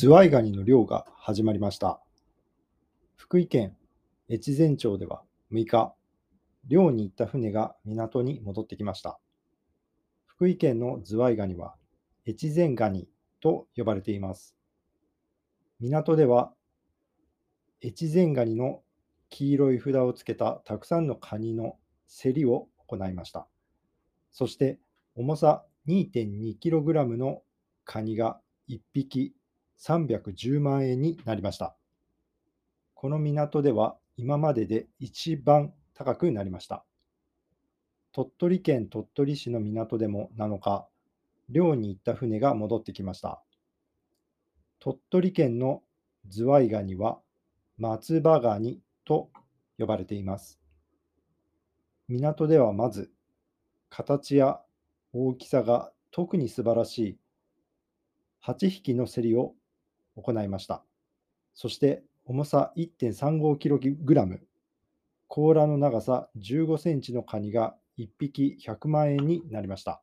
ズワイガニの漁が始まりました。福井県越前町では6日、漁に行った船が港に戻ってきました。福井県のズワイガニは越前ガニと呼ばれています。港では越前ガニの黄色い札をつけたたくさんのカニの競りを行いました。そして重さ 2.2kg のカニが1匹310万円になりました。この港では今までで一番高くなりました。鳥取県鳥取市の港でも7日、漁に行った船が戻ってきました。鳥取県のズワイガニは松葉ガニと呼ばれています。港ではまず、形や大きさが特に素晴らしい8匹の競りを行いました。そして重さ 1.35kg、甲羅の長さ15センチのカニが1匹100万円になりました。